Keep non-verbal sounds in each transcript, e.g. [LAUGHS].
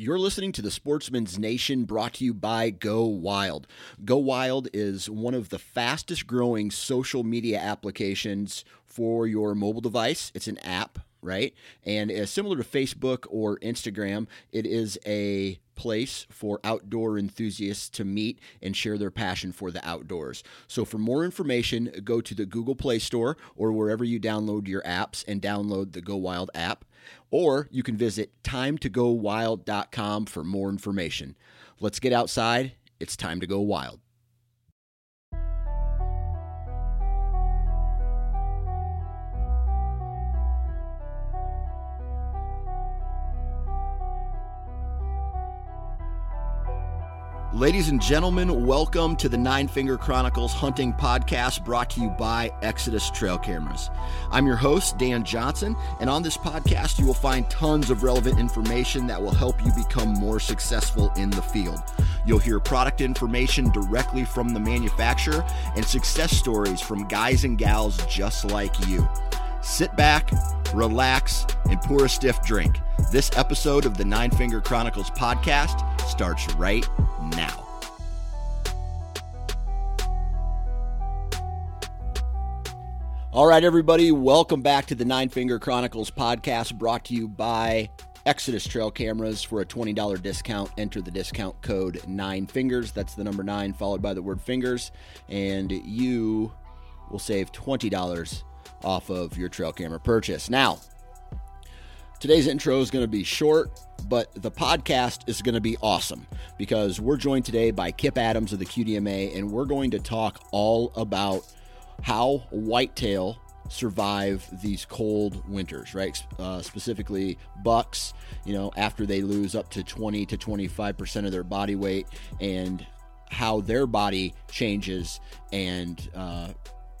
You're listening to the Sportsman's Nation brought to you by Go Wild. Go Wild is one of the fastest growing social media applications for your mobile device. It's an app, right? And uh, similar to Facebook or Instagram, it is a place for outdoor enthusiasts to meet and share their passion for the outdoors. So, for more information, go to the Google Play Store or wherever you download your apps and download the Go Wild app. Or you can visit timetogowild.com for more information. Let's get outside. It's time to go wild. Ladies and gentlemen, welcome to the Nine Finger Chronicles Hunting Podcast brought to you by Exodus Trail Cameras. I'm your host, Dan Johnson, and on this podcast, you will find tons of relevant information that will help you become more successful in the field. You'll hear product information directly from the manufacturer and success stories from guys and gals just like you. Sit back, relax, and pour a stiff drink. This episode of the Nine Finger Chronicles podcast starts right now. All right, everybody, welcome back to the Nine Finger Chronicles podcast brought to you by Exodus Trail Cameras for a $20 discount. Enter the discount code nine fingers. That's the number nine followed by the word fingers, and you will save $20 off of your trail camera purchase. Now, today's intro is going to be short, but the podcast is going to be awesome because we're joined today by Kip Adams of the QDMA, and we're going to talk all about how whitetail survive these cold winters, right? Uh, specifically, bucks, you know, after they lose up to 20 to 25% of their body weight and how their body changes and uh,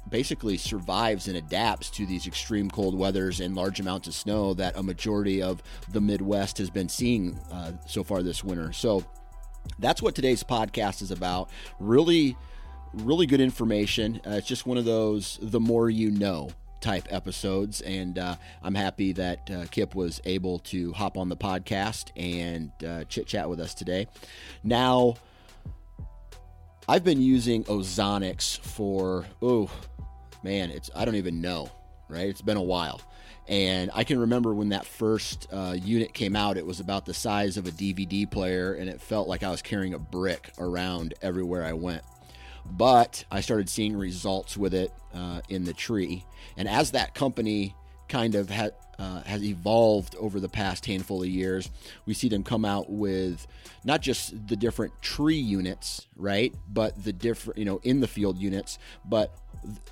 basically survives and adapts to these extreme cold weathers and large amounts of snow that a majority of the Midwest has been seeing uh, so far this winter. So that's what today's podcast is about. Really, really good information. Uh, it's just one of those the more you know type episodes. And uh, I'm happy that uh, Kip was able to hop on the podcast and uh, chit chat with us today. Now, I've been using Ozonics for, oh, man, it's, I don't even know, right? It's been a while. And I can remember when that first uh, unit came out, it was about the size of a DVD player, and it felt like I was carrying a brick around everywhere I went. But I started seeing results with it uh, in the tree. And as that company kind of had uh, has evolved over the past handful of years. We see them come out with not just the different tree units, right, but the different, you know, in the field units, but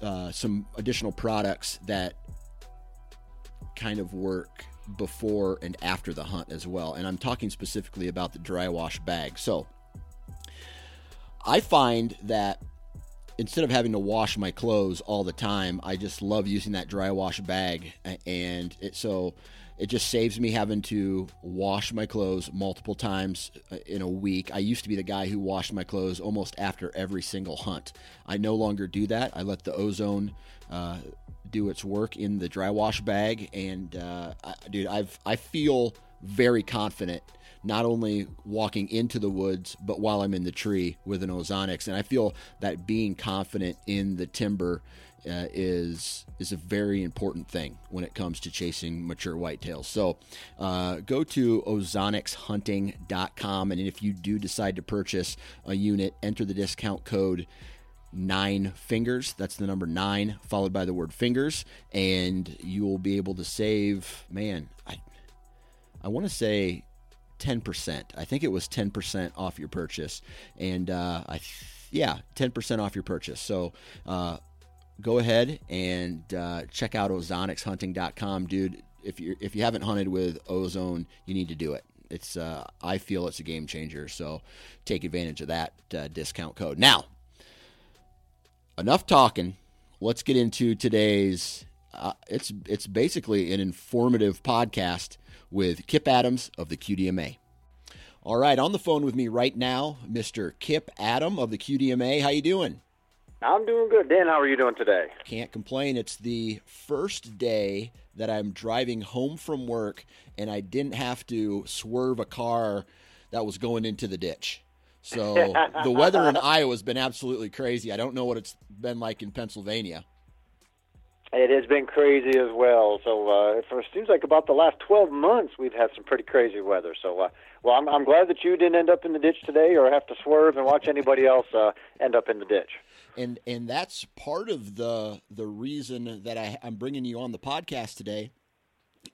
uh, some additional products that kind of work before and after the hunt as well. And I'm talking specifically about the dry wash bag. So I find that instead of having to wash my clothes all the time, I just love using that dry wash bag, and it so it just saves me having to wash my clothes multiple times uh, in a week. I used to be the guy who washed my clothes almost after every single hunt. I no longer do that. I let the ozone uh, do its work in the dry wash bag, and uh, I, dude, I've I feel very confident not only walking into the woods, but while I'm in the tree with an Ozonics. And I feel that being confident in the timber uh, is is a very important thing when it comes to chasing mature whitetails. So uh, go to ozonicshunting.com, and if you do decide to purchase a unit, enter the discount code nine fingers. That's the number nine, followed by the word fingers, and you will be able to save. Man, I I want to say 10%. I think it was 10% off your purchase. And uh, I, yeah, 10% off your purchase. So uh, go ahead and uh, check out ozonicshunting.com, dude. If you if you haven't hunted with Ozone, you need to do it. It's uh, I feel it's a game changer. So take advantage of that uh, discount code. Now, enough talking. Let's get into today's. Uh, it's it's basically an informative podcast with Kip Adams of the QDMA. All right, on the phone with me right now, Mr. Kip Adam of the QDMA. How you doing? I'm doing good. Dan, how are you doing today? Can't complain. It's the first day that I'm driving home from work and I didn't have to swerve a car that was going into the ditch. So [LAUGHS] the weather in Iowa has been absolutely crazy. I don't know what it's been like in Pennsylvania. It has been crazy as well. So uh, for, it seems like about the last 12 months we've had some pretty crazy weather. So, uh, well, I'm, I'm glad that you didn't end up in the ditch today or have to swerve and watch anybody else uh, end up in the ditch. And and that's part of the the reason that I, I'm bringing you on the podcast today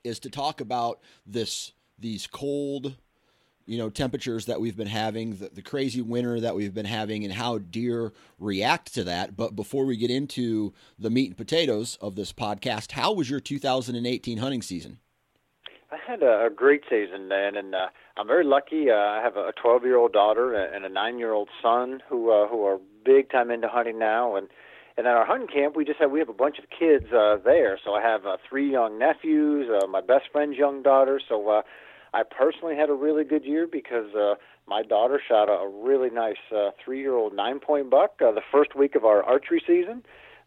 is to talk about this these cold you know temperatures that we've been having the, the, crazy winter that we've been having and how deer react to that but before we get into the meat and potatoes of this podcast how was your 2018 hunting season i had a, great season dan and uh, i'm very lucky uh, i have a 12 year old daughter and a 9 year old son who uh, who are big time into hunting now and and at our hunting camp, we just have we have a bunch of kids uh, there. So I have uh, three young nephews, uh, my best friend's young daughter. So uh, I personally had a really good year because uh, my daughter shot a, really nice uh, three-year-old nine-point buck uh, the first week of our archery season.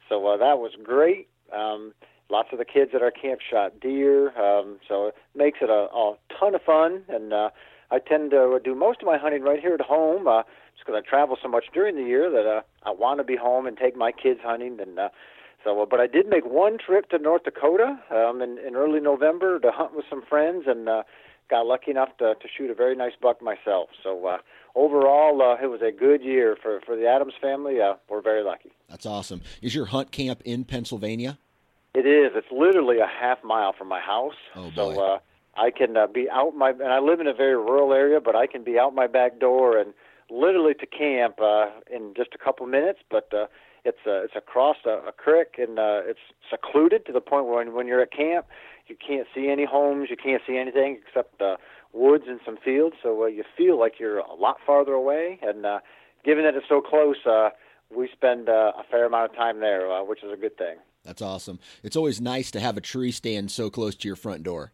So uh, that was great. Um, lots of the kids at our camp shot deer, um, so it makes it a, a ton of fun. And uh, I tend to do most of my hunting right here at home, uh, just because I travel so much during the year that uh, I want to be home and take my kids hunting. And uh, so, uh, but I did make one trip to North Dakota um, in, in early November to hunt with some friends, and uh, got lucky enough to, to shoot a very nice buck myself. So uh, overall, uh, it was a good year for, for the Adams family. Uh, we're very lucky. That's awesome. Is your hunt camp in Pennsylvania? It is. It's literally a half mile from my house. Oh, boy. So uh, I can uh, be out my and I live in a very rural area, but I can be out my back door and literally to camp uh, in just a couple minutes. But uh, it's uh, it's across a, a creek and uh, it's secluded to the point where when, when you're at camp, you can't see any homes, you can't see anything except uh, woods and some fields. So uh, you feel like you're a lot farther away. And uh, given that it's so close, uh, we spend uh, a fair amount of time there, uh, which is a good thing. That's awesome. It's always nice to have a tree stand so close to your front door.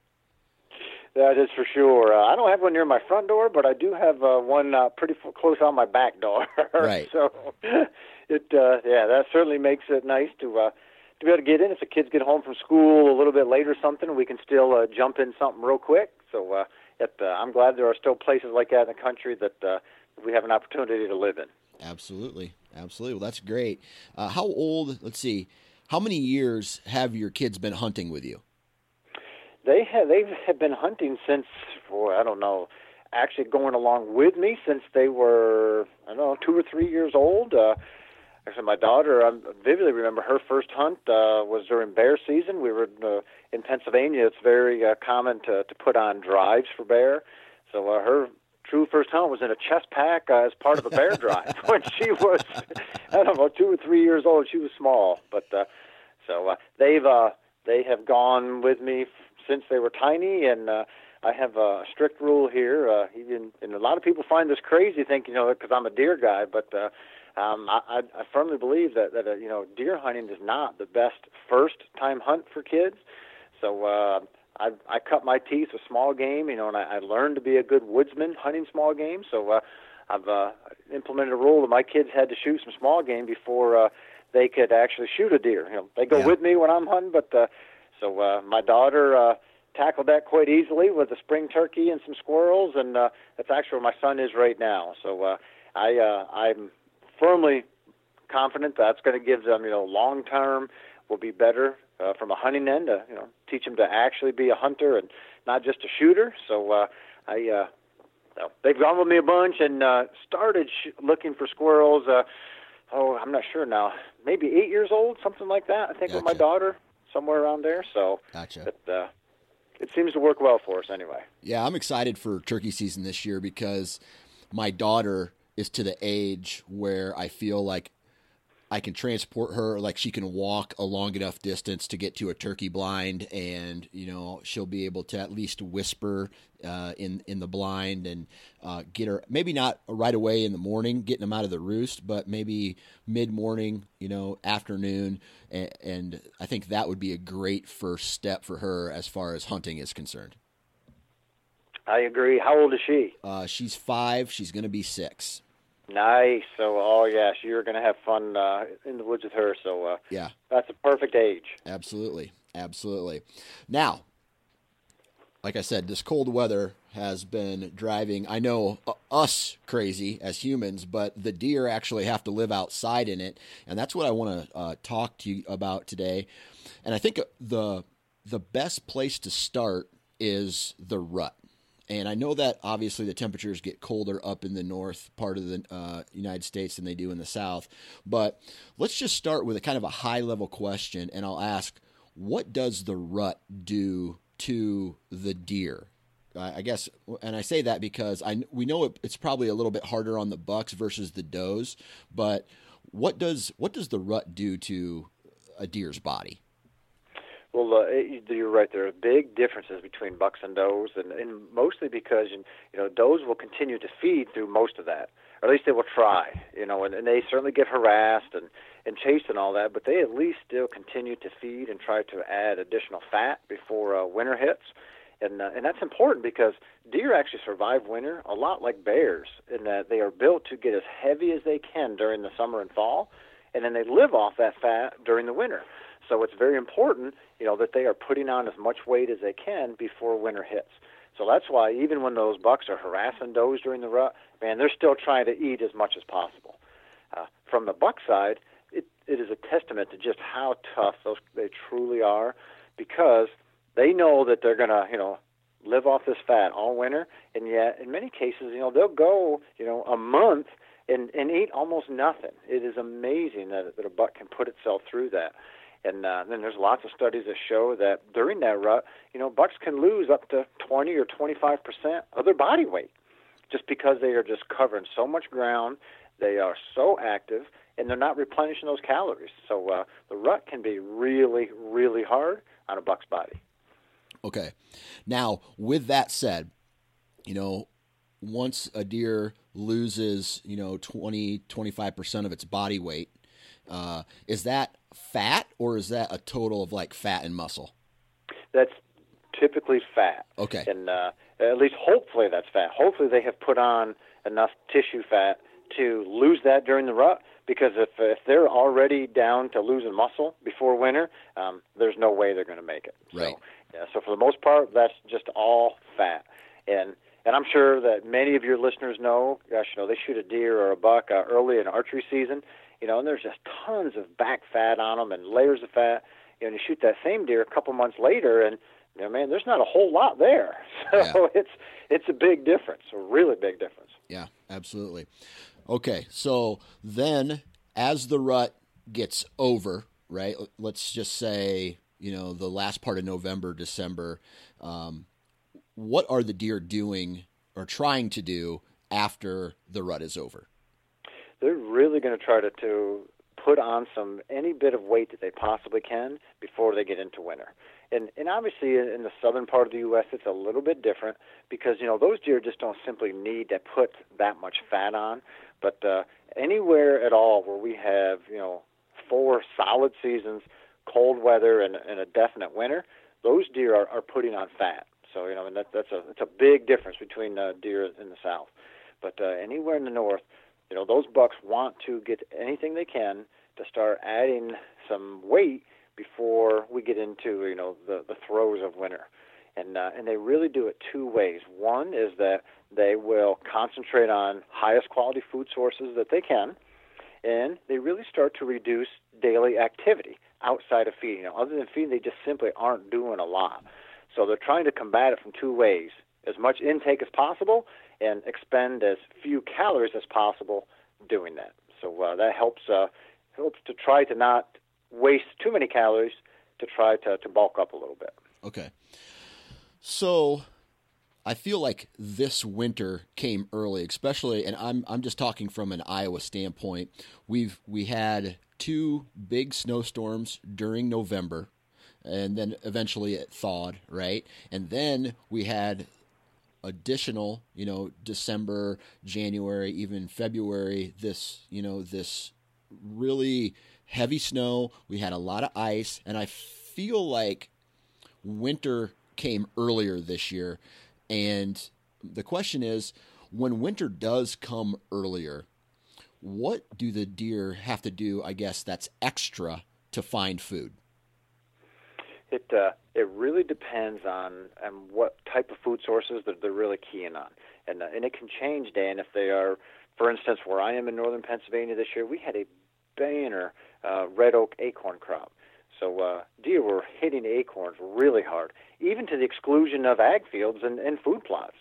That is for sure. Uh, I don't have one near my front door, but I do have uh, one uh, pretty f- close on my back door. [LAUGHS] right. So [LAUGHS] it, uh, yeah, that certainly makes it nice to uh, to be able to get in. If the kids get home from school a little bit later, or something, we can still uh, jump in something real quick. So uh, it, uh, I'm glad there are still places like that in the country that uh, we have an opportunity to live in. Absolutely, absolutely. Well, that's great. Uh, how old? Let's see. How many years have your kids been hunting with you? They have. They have been hunting since, boy, I don't know. Actually, going along with me since they were, I don't know, two or three years old. Uh, Actually, my daughter, I vividly remember her first hunt uh, was during bear season. We were uh, in Pennsylvania. It's very uh, common to to put on drives for bear. So uh, her true first hunt was in a chest pack uh, as part of a bear [LAUGHS] drive [LAUGHS] when she was, I don't know, two or three years old. She was small, but uh, so uh, they've uh, they have gone with me f- since they were tiny, and uh, I have a strict rule here. Uh, even and a lot of people find this crazy, think you know, because I'm a deer guy, but. Uh, um, I, I firmly believe that that uh, you know deer hunting is not the best first time hunt for kids. So uh, I I cut my teeth with small game, you know, and I, I learned to be a good woodsman hunting small game. So uh, I've uh, implemented a rule that my kids had to shoot some small game before uh, they could actually shoot a deer. You know, they go Yeah. with me when I'm hunting, but uh, so uh, my daughter uh, tackled that quite easily with a spring turkey and some squirrels, and uh, that's actually where my son is right now. So uh, I uh, I'm firmly confident that's going to give them you know long term will be better uh, from a hunting end to you know teach them to actually be a hunter and not just a shooter. So uh, I. Uh, so they've gone with me a bunch and uh, started sh- looking for squirrels. Uh, oh, I'm not sure now. Maybe eight years old, something like that. I think with my daughter, somewhere around there. So Gotcha. but, uh, it seems to work well for us anyway. Yeah, I'm excited for turkey season this year because my daughter is to the age where I feel like I can transport her, like she can walk a long enough distance to get to a turkey blind, and you know she'll be able to at least whisper uh, in in the blind and uh, get her maybe not right away in the morning, getting them out of the roost, but maybe mid morning, you know, afternoon, and, and I think that would be a great first step for her as far as hunting is concerned. I agree. How old is she? Uh, she's five. She's going to be six. Nice. So, oh yes, you're going to have fun uh, in the woods with her. So uh, Yeah, that's a perfect age. absolutely, absolutely. Now, like I said, this cold weather has been driving. I know uh, us crazy as humans, but the deer actually have to live outside in it, and that's what I want to uh, talk to you about today. And I think the the best place to start is the rut. And I know that obviously the temperatures get colder up in the north part of the uh, United States than they do in the south. But let's just start with a kind of a high level question, and I'll ask, what does the rut do to the deer? I guess, and I say that because I we know it, it's probably a little bit harder on the bucks versus the does. But what does what does the rut do to a deer's body? Well, uh, you're right. There are big differences between bucks and does, and, and mostly because you know does will continue to feed through most of that, or at least they will try. You know, and, and they certainly get harassed and and chased and all that, but they at least still continue to feed and try to add additional fat before uh, winter hits. And, uh, and that's important because deer actually survive winter a lot like bears in that they are built to get as heavy as they can during the summer and fall, and then they live off that fat during the winter. So it's very important, you know, that they are putting on as much weight as they can before winter hits. So that's why even when those bucks are harassing does during the rut, man, they're still trying to eat as much as possible. Uh, from the buck side, it, it is a testament to just how tough those they truly are, because they know that they're gonna, you know, live off this fat all winter, and yet in many cases, you know, they'll go, you know, a month and and eat almost nothing. It is amazing that that a buck can put itself through that. And uh, then there's lots of studies that show that during that rut, you know, bucks can lose up to 20 or 25 percent of their body weight, just because they are just covering so much ground. They are so active, and they're not replenishing those calories. So uh, the rut can be really, really hard on a buck's body. Okay. Now, with that said, you know, once a deer loses, you know, 20, 25% of its body weight, uh, is that fat or is that a total of like fat and muscle? That's typically fat. Okay. And uh, at least hopefully that's fat. Hopefully they have put on enough tissue fat to lose that during the rut. Because if if they're already down to losing muscle before winter, um, there's no way they're going to make it. Right. So, yeah, so for the most part, that's just all fat. And and I'm sure that many of your listeners know, gosh, you know, they shoot a deer or a buck uh, early in archery season, you know, and there's just tons of back fat on them and layers of fat. You know, and you shoot that same deer a couple months later, and you know, man, there's not a whole lot there. [LAUGHS] So Yeah. it's it's a big difference, a really big difference. Yeah, absolutely. Okay, so then as the rut gets over, right? Let's just say, you know, the last part of November, December, um, what are the deer doing or trying to do after the rut is over? They're really going to try to to put on some any bit of weight that they possibly can before they get into winter. And and obviously in, the southern part of the U.S. it's a little bit different because you know those deer just don't simply need to put that much fat on. But uh, anywhere at all where we have you know four solid seasons, cold weather, and, and a definite winter, those deer are, are putting on fat. So you know, and that, that's a it's a big difference between uh, deer in the south. But uh, anywhere in the north, you know, those bucks want to get anything they can to start adding some weight before we get into you know the the throes of winter and uh, and they really do it two ways. One is that they will concentrate on highest quality food sources that they can, and they really start to reduce daily activity outside of feeding. Now, other than feeding, they just simply aren't doing a lot. So they're trying to combat it from two ways: as much intake as possible, and expend as few calories as possible doing that. So uh, that helps uh, helps to try to not waste too many calories to try to, to bulk up a little bit. Okay. So I feel like this winter came early, especially, and I'm I'm just talking from an Iowa standpoint. We've we had two big snowstorms during November, and then eventually it thawed, right? And then we had additional, you know, December, January, even February. This, you know, this really heavy snow. We had a lot of ice, and I feel like winter came earlier this year. And the question is when winter does come earlier, what do the deer have to do, I guess, that's extra to find food? It uh, it really depends on on what type of food sources that they're really keying on, and uh, and it can change, Dan. If they are, for instance, where I am in northern Pennsylvania this year, we had a banner uh, red oak acorn crop, so uh, deer were hitting acorns really hard, even to the exclusion of ag fields and, and food plots.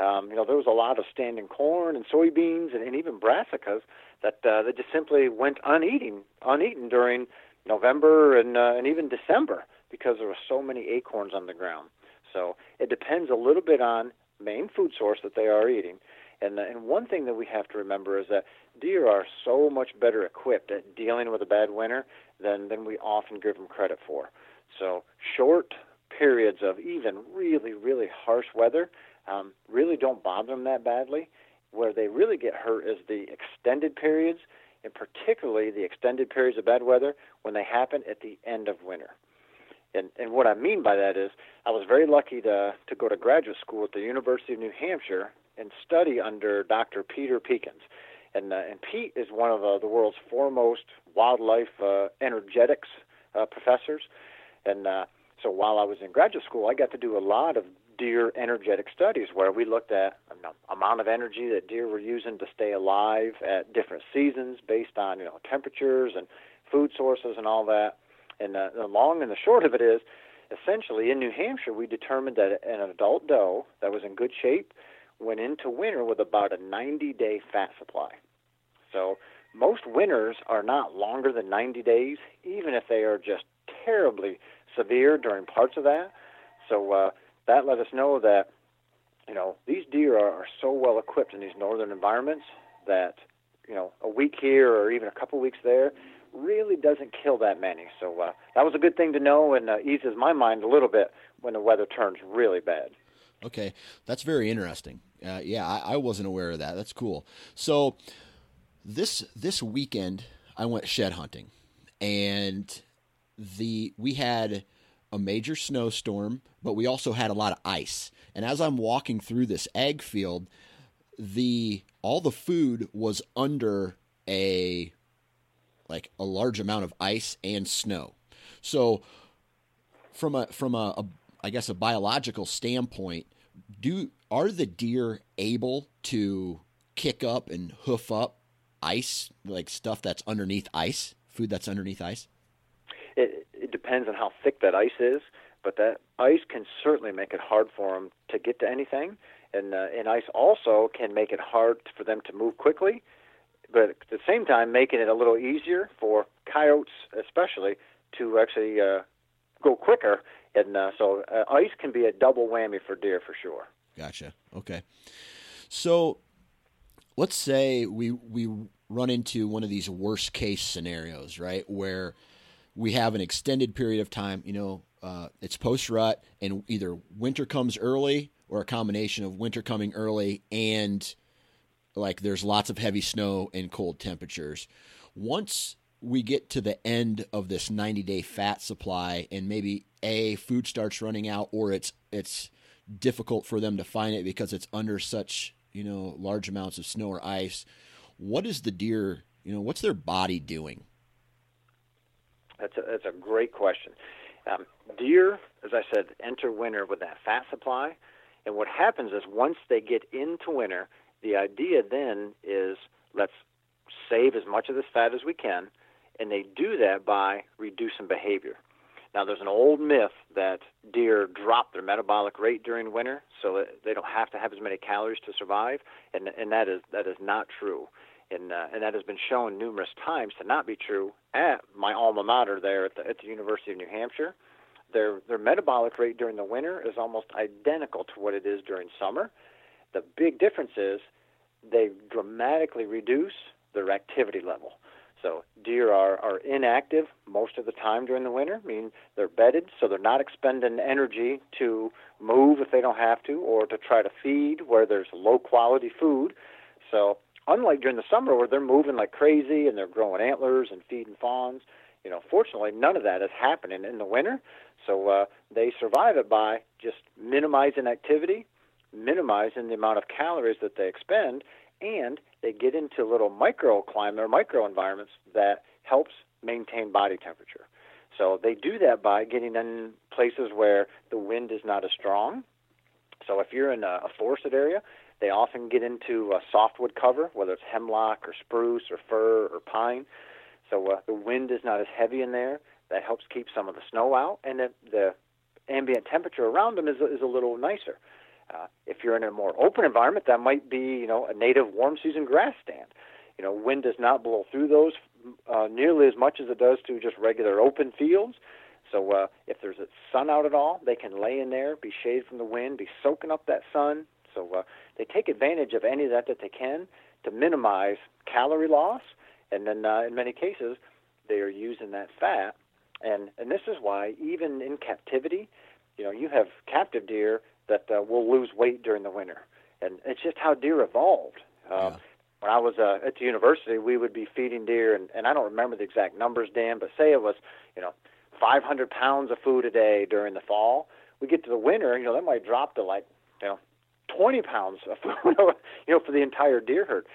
Um, you know, there was a lot of standing corn and soybeans and, and even brassicas that uh, that just simply went uneaten, uneaten during November and uh, and even December because there are so many acorns on the ground. So it depends a little bit on main food source that they are eating. And, uh, and one thing that we have to remember is that deer are so much better equipped at dealing with a bad winter than, than we often give them credit for. So short periods of even really, really harsh weather um, really don't bother them that badly. Where they really get hurt is the extended periods, and particularly the extended periods of bad weather when they happen at the end of winter. And, and what I mean by that is, I was very lucky to, to go to graduate school at the University of New Hampshire and study under Dr. Peter Pekins. And, uh, and Pete is one of uh, the world's foremost wildlife uh, energetics uh, professors. And uh, so while I was in graduate school, I got to do a lot of deer energetic studies where we looked at the amount of energy that deer were using to stay alive at different seasons based on you know temperatures and food sources and all that. And uh, the long and the short of it is, essentially in New Hampshire, we determined that an adult doe that was in good shape went into winter with about a 90 day fat supply. So most winters are not longer than 90 days, even if they are just terribly severe during parts of that. So uh, that let us know that you know these deer are, are so well equipped in these northern environments that you know a week here or even a couple weeks there really doesn't kill that many. So uh, that was a good thing to know and uh, eases my mind a little bit when the weather turns really bad. Okay, that's very interesting. Uh, yeah, I, I, wasn't aware of that. That's cool. So this this weekend, I went shed hunting, and the we had a major snowstorm, but we also had a lot of ice. And as I'm walking through this ag field, the all the food was under a like a large amount of ice and snow. So from a from a, a I guess a biological standpoint, do are the deer able to kick up and hoof up ice, like stuff that's underneath ice, food that's underneath ice? It, it depends on how thick that ice is, but that ice can certainly make it hard for them to get to anything, and uh, and ice also can make it hard for them to move quickly but at the same time making it a little easier for coyotes, especially, to actually uh, go quicker. And uh, so uh, ice can be a double whammy for deer for sure. Gotcha. Okay. So let's say we we run into one of these worst case scenarios, right, where we have an extended period of time. You know, uh, it's post rut, and either winter comes early or a combination of winter coming early and like there's lots of heavy snow and cold temperatures. Once we get to the end of this 90 day fat supply and maybe a food starts running out or it's it's difficult for them to find it because it's under such you know large amounts of snow or ice what is the deer you know what's their body doing That's a, that's a great question. Um, deer, as I said, enter winter with that fat supply. And what happens is once they get into winter, the idea then is let's save as much of this fat as we can. And they do that by reducing behavior. Now, there's an old myth that deer drop their metabolic rate during winter, so they don't have to have as many calories to survive, and and that is that is not true, and uh, and that has been shown numerous times to not be true at my alma mater there at the at the University of New Hampshire. Their their metabolic rate during the winter is almost identical to what it is during summer. The big difference is they dramatically reduce their activity level. So deer are, are inactive most of the time during the winter, meaning they're bedded, so they're not expending energy to move if they don't have to, or to try to feed where there's low quality food. So unlike during the summer where they're moving like crazy and they're growing antlers and feeding fawns, you know, fortunately none of that is happening in the winter. So uh, they survive it by just minimizing activity, minimizing the amount of calories that they expend, and they get into little microclimate or microenvironments that helps maintain body temperature. So they do that by getting in places where the wind is not as strong. So if you're in a, a forested area, they often get into a softwood cover, whether it's hemlock or spruce or fir or pine. So uh, the wind is not as heavy in there. That helps keep some of the snow out, and the, the ambient temperature around them is, is a little nicer. Uh, if you're in a more open environment, that might be you know a native warm season grass stand. You know, wind does not blow through those uh, nearly as much as it does to just regular open fields. So uh, if there's sun out at all, they can lay in there, be shaded from the wind, be soaking up that sun. So uh, they take advantage of any of that that they can to minimize calorie loss, and then uh, in many cases they are using that fat. And and this is why even in captivity, you know, you have captive deer that uh, will lose weight during the winter, and it's just how deer evolved. Um, yeah. When I was uh, at the university, we would be feeding deer, and, and I don't remember the exact numbers, Dan, but say it was, you know, 500 pounds of food a day during the fall. We get to the winter, you know, that might drop to like, you know, 20 pounds of food, [LAUGHS] you know, for the entire deer herd.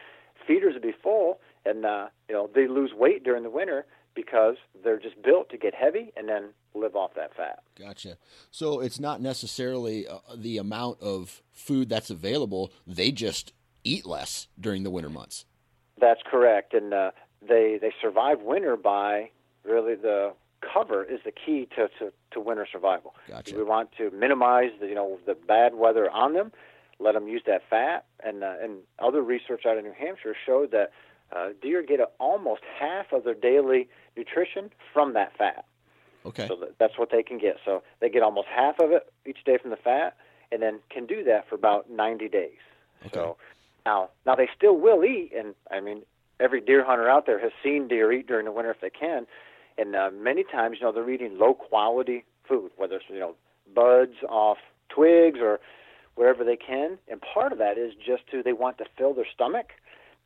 Feeders would be full, and uh, you know, they lose weight during the winter because they're just built to get heavy and then live off that fat. Gotcha. So it's not necessarily uh, the amount of food that's available; they just eat less during the winter months. That's correct, and uh, they they survive winter by really the cover is the key to, to, to winter survival. Gotcha. We want to minimize the you know the bad weather on them, let them use that fat, and uh, and other research out of New Hampshire showed that uh, deer get a, almost half of their daily nutrition from that fat. Okay. So that, that's what they can get. So they get almost half of it each day from the fat, and then can do that for about 90 days. Okay. So now, now they still will eat, and I mean, every deer hunter out there has seen deer eat during the winter if they can, and uh, many times, you know, they're eating low quality food, whether it's you know buds off twigs or wherever they can, and part of that is just to they want to fill their stomach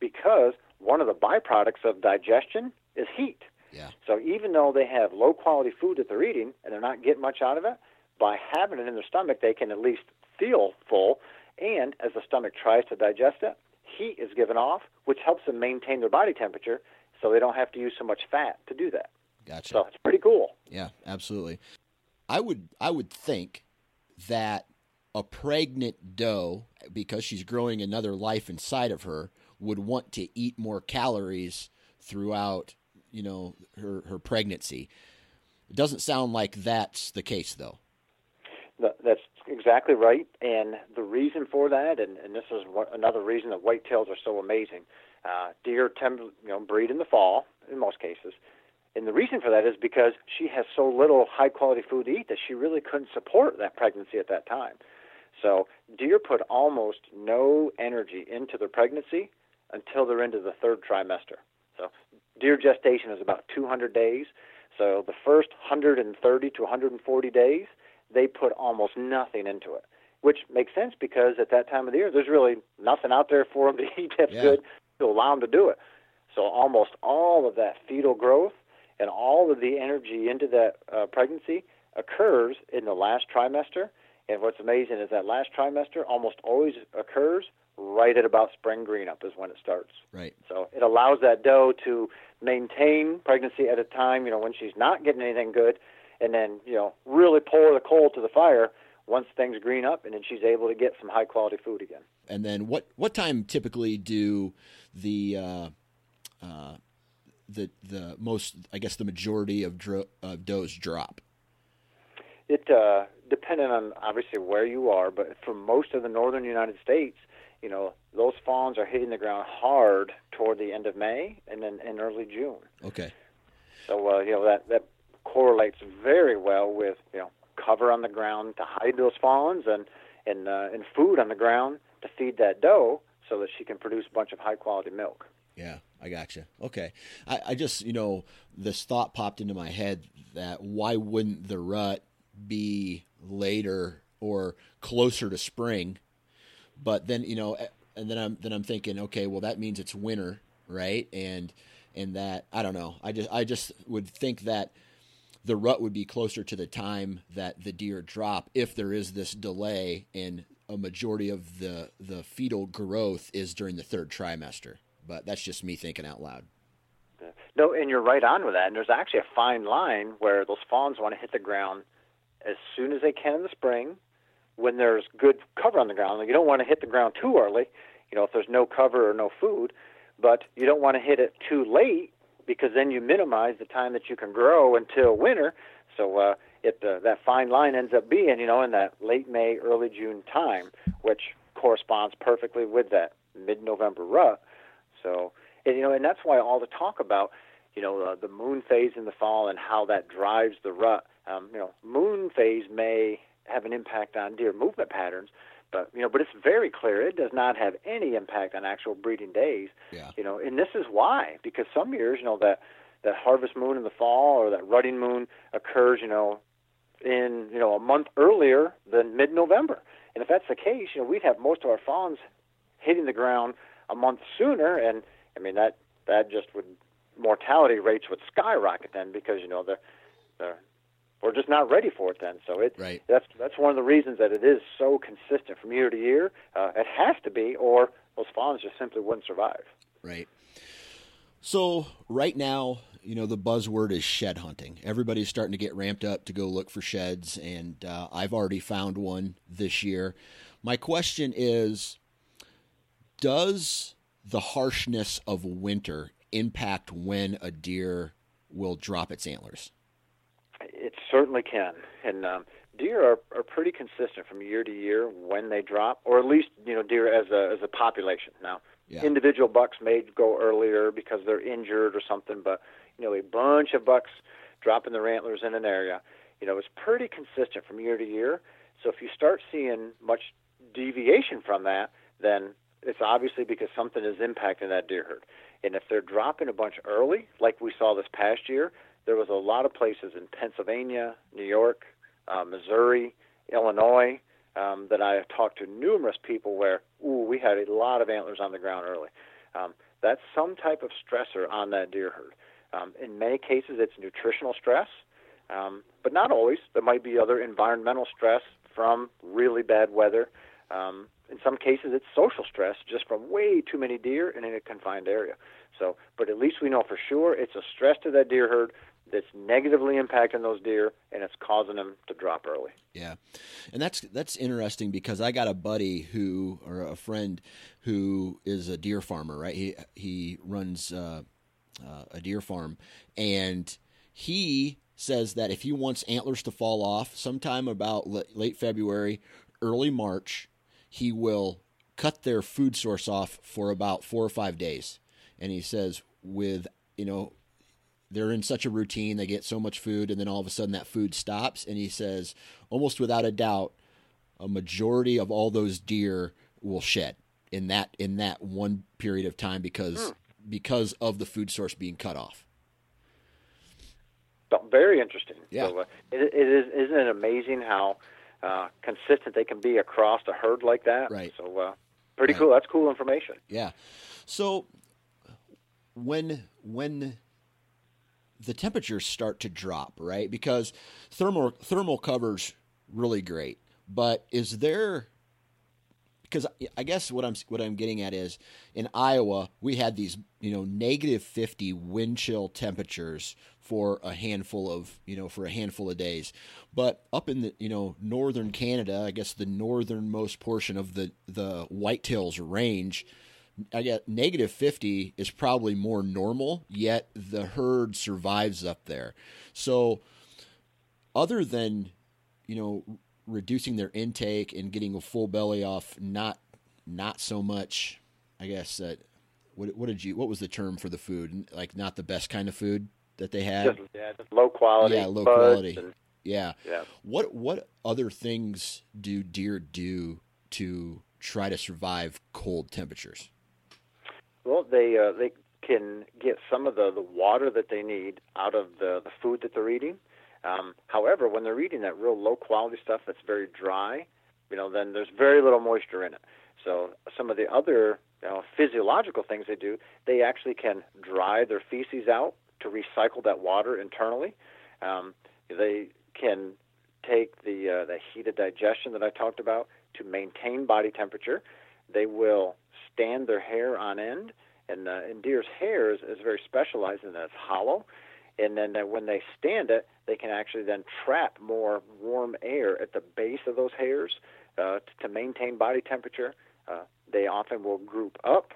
because one of the byproducts of digestion is heat. Yeah. So even though they have low quality food that they're eating and they're not getting much out of it, by having it in their stomach, they can at least feel full. And as the stomach tries to digest it, heat is given off, which helps them maintain their body temperature so they don't have to use so much fat to do that. Gotcha. So it's pretty cool. Yeah, absolutely. I would I would think that a pregnant doe, because she's growing another life inside of her, would want to eat more calories throughout, you know, her her pregnancy. It doesn't sound like that's the case, though. That's exactly right, and the reason for that, and, and this is what, another reason that whitetails are so amazing. Uh, deer tend you know breed in the fall in most cases, and the reason for that is because she has so little high quality food to eat that she really couldn't support that pregnancy at that time. So deer put almost no energy into their pregnancy until they're into the third trimester. So deer gestation is about 200 days. So the first 130 to 140 days, they put almost nothing into it, which makes sense because at that time of the year, there's really nothing out there for them to [LAUGHS] eat that's yeah. good to allow them to do it. So almost all of that fetal growth and all of the energy into that uh, pregnancy occurs in the last trimester, And what's amazing is that last trimester almost always occurs right at about spring green up is when it starts. Right. So it allows that doe to maintain pregnancy at a time, you know, when she's not getting anything good, and then you know really pour the coal to the fire once things green up, and then she's able to get some high quality food again. And then what what time typically do the uh, uh, the the most I guess the majority of dro- uh, does drop? It uh, depending on obviously where you are, but for most of the northern United States, you know those fawns are hitting the ground hard toward the end of May and then in early June. Okay. So uh, you know that that correlates very well with you know cover on the ground to hide those fawns and and uh, and food on the ground to feed that doe so that she can produce a bunch of high quality milk. Yeah, I gotcha. Okay, I, I just you know this thought popped into my head that why wouldn't the rut be later or closer to spring? But then you know, and then I'm then I'm thinking, okay, well that means it's winter, right? And and that I don't know. I just I just would think that the rut would be closer to the time that the deer drop if there is this delay and a majority of the the fetal growth is during the third trimester. But that's just me thinking out loud. No, and you're right on with that. And there's actually a fine line where those fawns want to hit the ground as soon as they can in the spring when there's good cover on the ground. You don't want to hit the ground too early, you know, if there's no cover or no food, but you don't want to hit it too late because then you minimize the time that you can grow until winter. So uh, it uh, that fine line ends up being, you know, in that late May, early June time, which corresponds perfectly with that mid-November rut. So, and, you know, and that's why all the talk about, you know, uh, the moon phase in the fall and how that drives the rut. Um, you know, moon phase may have an impact on deer movement patterns, but you know, but it's very clear it does not have any impact on actual breeding days. Yeah. You know, and this is why because some years, you know, that that harvest moon in the fall or that rutting moon occurs, you know, in you know a month earlier than mid-November. And if that's the case, you know, we'd have most of our fawns hitting the ground a month sooner, and I mean that that just would mortality rates would skyrocket then because you know the the we're just not ready for it then. So it Right. that's that's one of the reasons that it is so consistent from year to year. Uh, it has to be, or those fawns just simply wouldn't survive. Right. So right now, you know, the buzzword is shed hunting. Everybody's starting to get ramped up to go look for sheds, and uh, I've already found one this year. My question is Does the harshness of winter impact when a deer will drop its antlers? Certainly can, and um, deer are, are pretty consistent from year to year when they drop, or at least you know deer as a as a population. Now, Yeah. individual bucks may go earlier because they're injured or something, but you know a bunch of bucks dropping their antlers in an area, you know, it's pretty consistent from year to year. So if you start seeing much deviation from that, then it's obviously because something is impacting that deer herd. And if they're dropping a bunch early, like we saw this past year, there was a lot of places in Pennsylvania, New York, uh, Missouri, Illinois um, that I have talked to numerous people where, ooh, we had a lot of antlers on the ground early. Um, that's some type of stressor on that deer herd. Um, in many cases, it's nutritional stress, um, but not always. There might be other environmental stress from really bad weather. Um, in some cases, it's social stress just from way too many deer in a confined area. So, but at least we know for sure it's a stress to that deer herd that's negatively impacting those deer, and it's causing them to drop early. Yeah, and that's that's interesting because I got a buddy who or a friend who is a deer farmer. Right, he he runs uh, uh, a deer farm, and he says that if he wants antlers to fall off sometime about late February, early March, he will cut their food source off for about four or five days. And he says with you know they're in such a routine, they get so much food, and then all of a sudden that food stops. And he says, almost without a doubt, a majority of all those deer will shed in that in that one period of time because because of the food source being cut off. Very interesting. Yeah. So, uh, it, it is, isn't it amazing how uh, consistent they can be across a herd like that? Right. So, uh, pretty Right. cool. That's cool information. Yeah. So when when the temperatures start to drop, right? Because thermal thermal covers really great. But is there because I guess what I'm what I'm getting at is in Iowa we had these you know negative 50 wind chill temperatures for a handful of you know for a handful of days, but up in the you know northern Canada, I guess the northernmost portion of the the whitetails range, I get negative 50 is probably more normal. Yet the herd survives up there, so other than you know reducing their intake and getting a full belly off not not so much i guess that what, what did you what was the term for the food? Like not the best kind of food that they had? Just, yeah just low quality yeah low quality. and, yeah. Yeah. What what other things do deer do to try to survive cold temperatures well they uh, they can get some of the the water that they need out of the the food that they're eating um, however, when they're eating that real low quality stuff that's very dry, you know, then there's very little moisture in it. So some of the other you know, physiological things they do, they actually can dry their feces out to recycle that water internally. Um, they can take the uh, the heat of digestion that I talked about to maintain body temperature. They will stand their hair on end, and, uh, and deer's hair is, is very specialized in that it's hollow and then uh, when they stand it, they can actually then trap more warm air at the base of those hairs uh, to maintain body temperature. Uh, they often will group up.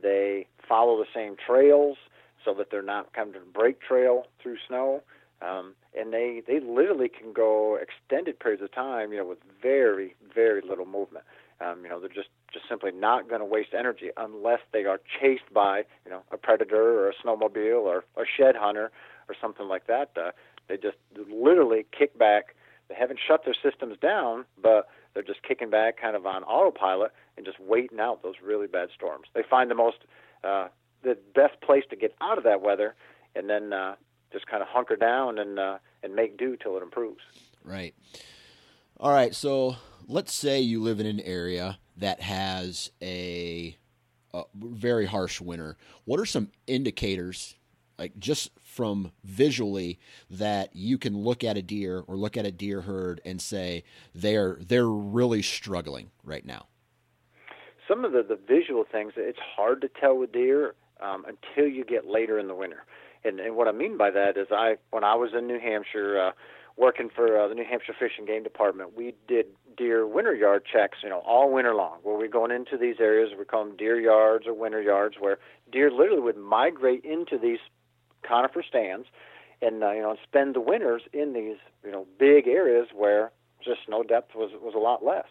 They follow the same trails so that they're not kind of break trail through snow. Um, and they, they literally can go extended periods of time, you know, with very, very little movement. Um, you know, they're just, just simply not going to waste energy unless they are chased by, you know, a predator or a snowmobile or a shed hunter or something like that. Uh, they just literally kick back. They haven't shut their systems down, but they're just kicking back kind of on autopilot and just waiting out those really bad storms. They find the most, uh, the best place to get out of that weather and then uh, just kind of hunker down and, uh, and make do till it improves. Right. All right. So let's say you live in an area that has a, a very harsh winter. What are some indicators like just from visually that you can look at a deer or look at a deer herd and say they're they're really struggling right now some of the, the visual things it's hard to tell with deer um, until you get later in the winter and, and what i mean by that is i when i was in new hampshire uh, working for uh, the new hampshire fish and game department we did deer winter yard checks you know all winter long where we're going into these areas we call them deer yards or winter yards where deer literally would migrate into these conifer stands, and uh, you know, spend the winters in these you know big areas where just snow depth was was a lot less.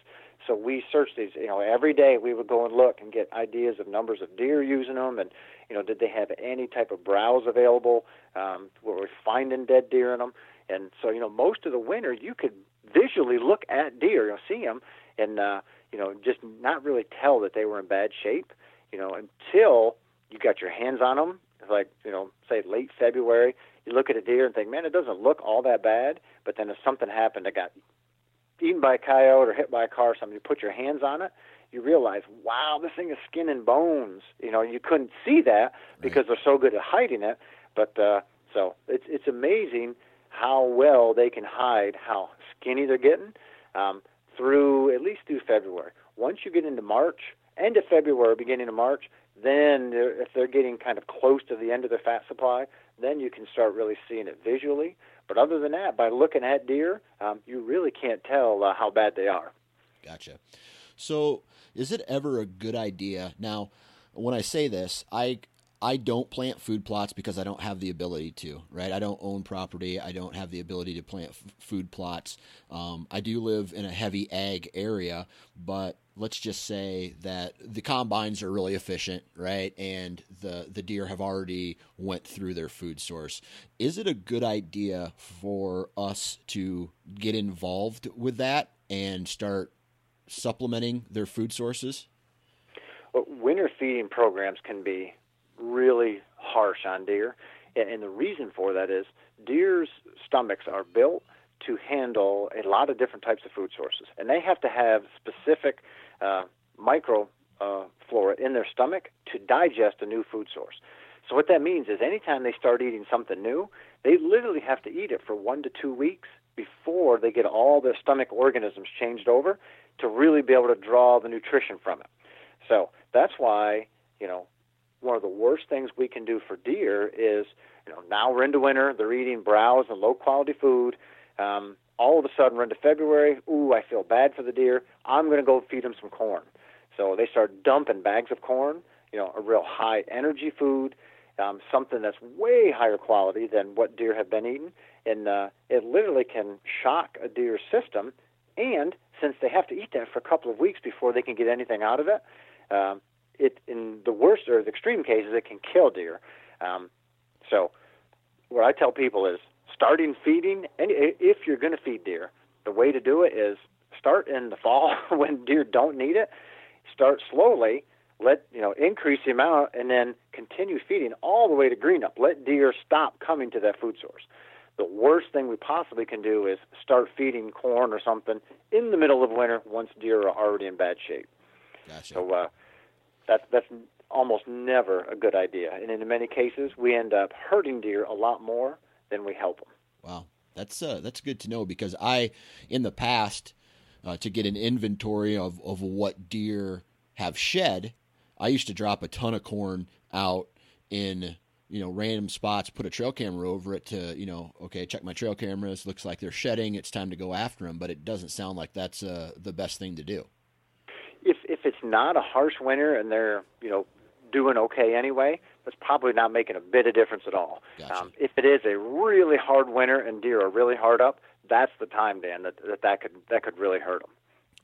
So we searched these, you know, every day we would go and look and get ideas of numbers of deer using them, and you know, did they have any type of browse available? Um, were we finding dead deer in them? And so, you know, most of the winter you could visually look at deer, you know, see them, and uh, you know, just not really tell that they were in bad shape, you know, until you got your hands on them like you know, say late February, you look at a deer and think, man, it doesn't look all that bad. But then if something happened, that got eaten by a coyote or hit by a car or something, you put your hands on it, you realize, wow, this thing is skin and bones. You know, you couldn't see that because right. they're so good at hiding it. But uh, so it's it's amazing how well they can hide how skinny they're getting um, through at least through February. Once you get into March, end of February, beginning of March, then, if they're getting kind of close to the end of their fat supply, then you can start really seeing it visually. But other than that, by looking at deer, um, you really can't tell uh, how bad they are. Gotcha. So, is it ever a good idea? Now, when I say this, I I don't plant food plots because I don't have the ability to, right? I don't own property. I don't have the ability to plant f- food plots. Um, I do live in a heavy ag area, but let's just say that the combines are really efficient, right? And the, the deer have already went through their food source. Is it a good idea for us to get involved with that and start supplementing their food sources? Winter feeding programs can be really harsh on deer. And and the reason for that is deer's stomachs are built to handle a lot of different types of food sources, and they have to have specific uh, micro uh, flora in their stomach to digest a new food source. So what that means is anytime they start eating something new, they literally have to eat it for one to two weeks before they get all their stomach organisms changed over to really be able to draw the nutrition from it. So that's why, you know, one of the worst things we can do for deer is, you know, now we're into winter, they're eating browse and low quality food. Um, all of a sudden we're into February. Ooh, I feel bad for the deer. I'm going to go feed them some corn. So they start dumping bags of corn, you know, a real high energy food, um, something that's way higher quality than what deer have been eating. And uh, it literally can shock a deer's system. And since they have to eat that for a couple of weeks before they can get anything out of it, um, it in the worst or the extreme cases, it can kill deer. Um, so what I tell people is starting feeding, and if you're going to feed deer, the way to do it is start in the fall [LAUGHS] when deer don't need it. Start slowly, let you know increase the amount, and then continue feeding all the way to green up. Let deer stop coming to that food source. The worst thing we possibly can do is start feeding corn or something in the middle of winter once deer are already in bad shape. Gotcha. So uh, that's that's almost never a good idea, and in many cases we end up hurting deer a lot more than we help them. Wow, that's uh, that's good to know because I, in the past, uh, to get an inventory of of what deer have shed, I used to drop a ton of corn out in you know random spots, put a trail camera over it to you know okay check my trail cameras. Looks like they're shedding. It's time to go after them. But it doesn't sound like that's uh, the best thing to do. It's not a harsh winter and they're you know doing okay anyway, that's probably not making a bit of difference at all. Gotcha. Um, if it is a really hard winter and deer are really hard up, that's the time, Dan, that that, that could that could really hurt them.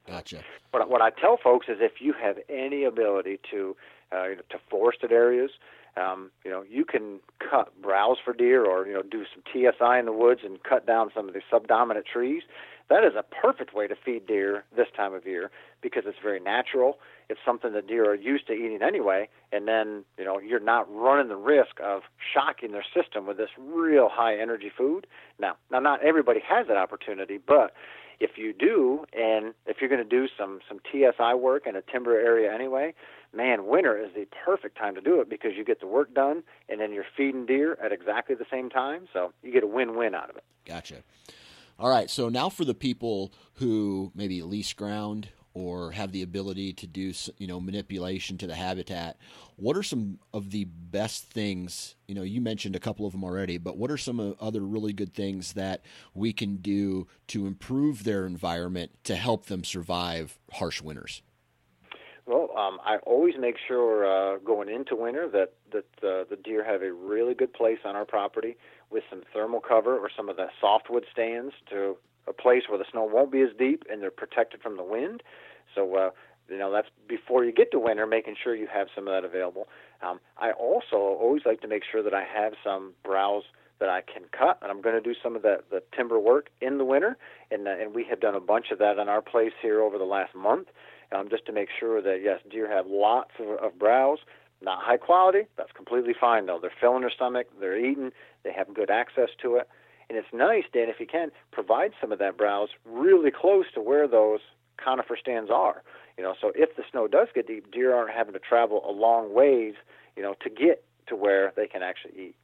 Gotcha. But what I tell folks is if you have any ability to uh, you know, to forested areas, um, you know, you can cut browse for deer or you know do some TSI in the woods and cut down some of the subdominant trees. That is a perfect way to feed deer this time of year because it's very natural. It's something that deer are used to eating anyway, and then you know you're not running the risk of shocking their system with this real high energy food. Now, now not everybody has that opportunity, but if you do, and if you're going to do some some TSI work in a timber area anyway, man, winter is the perfect time to do it because you get the work done, and then you're feeding deer at exactly the same time, so you get a win-win out of it. Gotcha. All right, so now for the people who maybe lease ground or have the ability to do you know manipulation to the habitat what are some of the best things you know you mentioned a couple of them already but what are some other really good things that we can do to improve their environment to help them survive harsh winters? Well, um, I always make sure uh, going into winter that that uh, the deer have a really good place on our property with some thermal cover or some of the softwood stands to a place where the snow won't be as deep and they're protected from the wind. So, uh, you know, that's before you get to winter, making sure you have some of that available. Um, I also always like to make sure that I have some browse that I can cut, and I'm going to do some of the, the timber work in the winter, and uh, and we have done a bunch of that on our place here over the last month, um, just to make sure that yes, deer have lots of, of browse, not high quality. That's completely fine though. They're filling their stomach, they're eating, they have good access to it, and it's nice, Dan, if you can, provide some of that browse really close to where those conifer stands are. You know, so if the snow does get deep, deer aren't having to travel a long ways, you know, to get to where they can actually eat.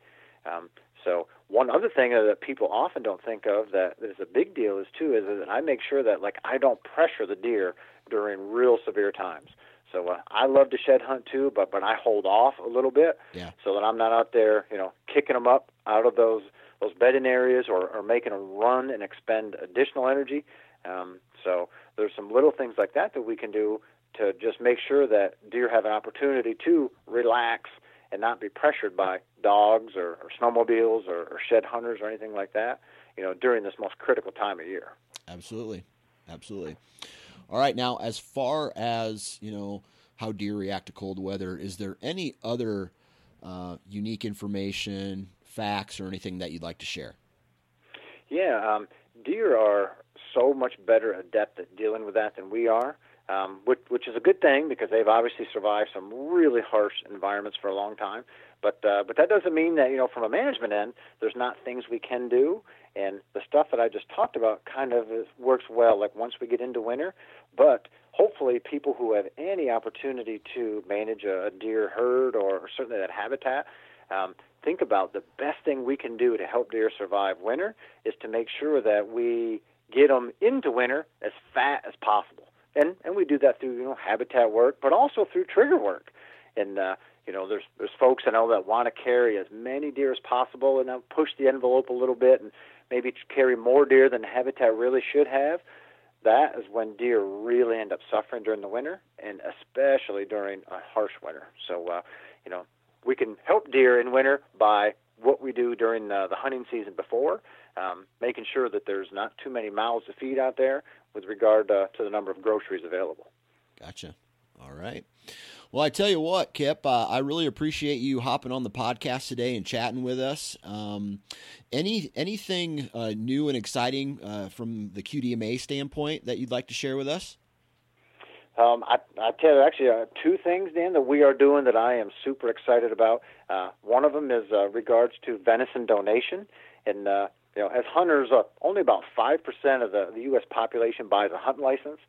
Um, so one other thing that people often don't think of that is a big deal is too is that I make sure that like I don't pressure the deer during real severe times. So uh, I love to shed hunt too, but but I hold off a little bit yeah. so that I'm not out there, you know, kicking them up out of those those bedding areas or, or making them run and expend additional energy. Um, so there's some little things like that that we can do to just make sure that deer have an opportunity to relax and not be pressured by dogs or, or snowmobiles or, or shed hunters or anything like that. You know, during this most critical time of year. Absolutely, absolutely. All right, now as far as you know how deer react to cold weather, is there any other uh, unique information, facts, or anything that you'd like to share? Yeah, um, deer are so much better adept at dealing with that than we are, um, which, which is a good thing because they've obviously survived some really harsh environments for a long time. But uh, but that doesn't mean that you know from a management end, there's not things we can do. And the stuff that I just talked about kind of works well. Like once we get into winter, but hopefully people who have any opportunity to manage a, deer herd or, certainly that habitat, um, think about the best thing we can do to help deer survive winter is to make sure that we get them into winter as fat as possible. And and we do that through you know habitat work, but also through trigger work. And uh, you know, there's there's folks I know that want to carry as many deer as possible and now push the envelope a little bit and maybe carry more deer than the habitat really should have. That is when deer really end up suffering during the winter, and especially during a harsh winter. So, uh, you know, we can help deer in winter by what we do during the, the hunting season before, um, making sure that there's not too many mouths to feed out there with regard uh, to the number of groceries available. Gotcha. All right. Well, I tell you what, Kip, uh, I really appreciate you hopping on the podcast today and chatting with us. Um, any anything uh, new and exciting uh, from the QDMA standpoint that you'd like to share with us? Um, I, I tell you, actually, uh, two things, Dan, that we are doing that I am super excited about. Uh, one of them is uh, regards to venison donation, and you know, as hunters, only about five percent of the, the U.S. population buys a hunt license.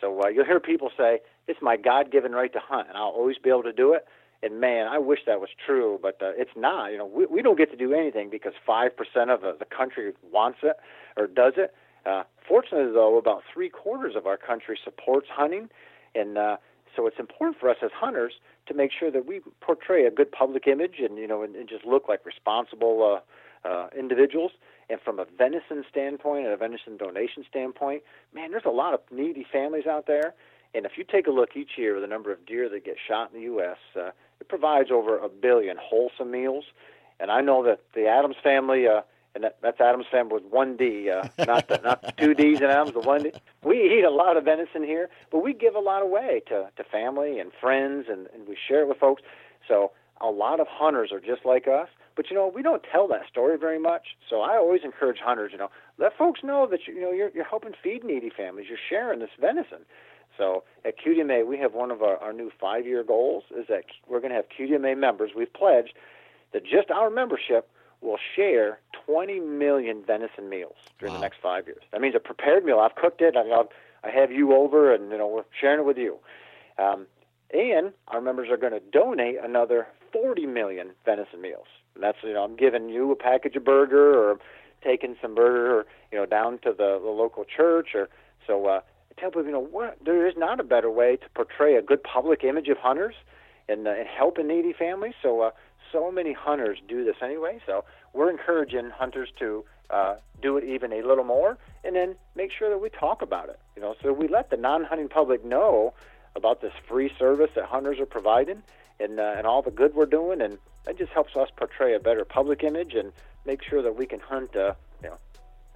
So uh, you'll hear people say, "It's my God-given right to hunt, and I'll always be able to do it." And man, I wish that was true, but uh, it's not. You know, we, we don't get to do anything because five percent of the, the country wants it or does it. Uh, fortunately, though, about three quarters of our country supports hunting, and uh, so it's important for us as hunters to make sure that we portray a good public image and you know and, and just look like responsible uh, uh, individuals. And from a venison standpoint and a venison donation standpoint, man, there's a lot of needy families out there. And if you take a look each year, at the number of deer that get shot in the U.S., uh, it provides over a billion wholesome meals. And I know that the Adams family, uh, and that, that's Adams family with one D, uh, [LAUGHS] not the, not the two D's in Adams, the one D. We eat a lot of venison here, but we give a lot away to to family and friends, and, and we share it with folks. So a lot of hunters are just like us, but you know we don't tell that story very much. So I always encourage hunters, you know, let folks know that you, you know you're you're helping feed needy families, you're sharing this venison. So at QDMA, we have one of our, our new five-year goals is that we're going to have QDMA members. We've pledged that just our membership will share 20 million venison meals during wow. the next five years. That means a prepared meal. I've cooked it. I, I have you over, and you know we're sharing it with you. Um, and our members are going to donate another 40 million venison meals. And that's you know I'm giving you a package of burger or taking some burger, or, you know, down to the, the local church, or so. Uh, tell people, you know, what there is not a better way to portray a good public image of hunters and, uh, and helping needy families. So, uh, so many hunters do this anyway. So, we're encouraging hunters to uh, do it even a little more, and then make sure that we talk about it. You know, so we let the non-hunting public know about this free service that hunters are providing, and uh, and all the good we're doing, and that just helps us portray a better public image and make sure that we can hunt, uh, you know,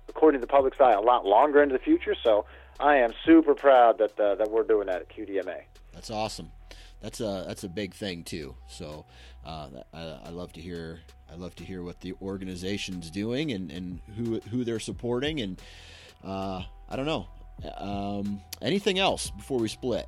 according to the public's eye, a lot longer into the future. So I am super proud that uh, that we're doing that at QDMA. That's awesome. That's a that's a big thing too. So uh, I, I, love to hear I love to hear what the organization's doing and, and who who they're supporting and uh, I don't know um, anything else before we split.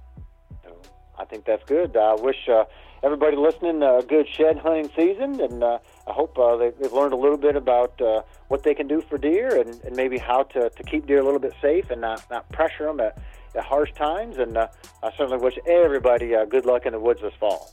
I think that's good. I wish uh, everybody listening a good shed hunting season, and uh, I hope uh, they, have learned a little bit about uh, what they can do for deer and, and maybe how to, to keep deer a little bit safe and not, not pressure them at, at harsh times. And uh, I certainly wish everybody uh, good luck in the woods this fall.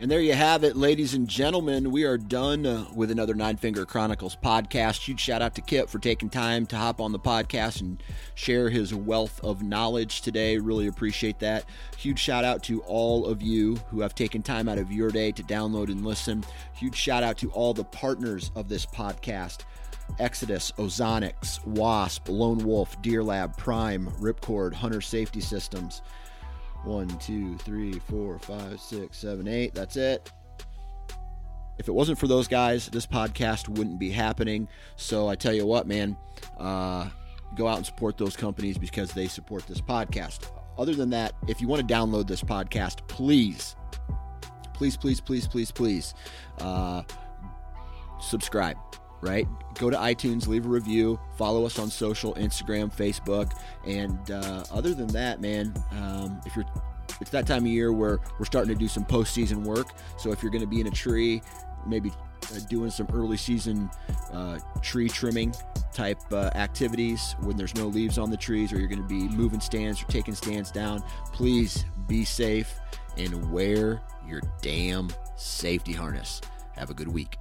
And there you have it, ladies and gentlemen. We are done uh, with another Nine Finger Chronicles podcast. Huge shout out to Kip for taking time to hop on the podcast and share his wealth of knowledge today. Really appreciate that. Huge shout out to all of you who have taken time out of your day to download and listen. Huge shout out to all the partners of this podcast. Exodus, Ozonics, Wasp, Lone Wolf, Deer Lab, Prime, Ripcord, Hunter Safety Systems. One, two, three, four, five, six, seven, eight. That's it. If it wasn't for those guys, this podcast wouldn't be happening. So I tell you what, man, uh, go out and support those companies because they support this podcast. Other than that, if you want to download this podcast, please, please, please, please, please, please, uh, subscribe right? Go to iTunes, leave a review, follow us on social, Instagram, Facebook, and uh, other than that, man, um, if you're it's that time of year where we're starting to do some postseason work. So if you're going to be in a tree, maybe uh, doing some early season uh, tree trimming type uh, activities when there's no leaves on the trees, or you're going to be moving stands or taking stands down, please be safe and wear your damn safety harness. Have a good week.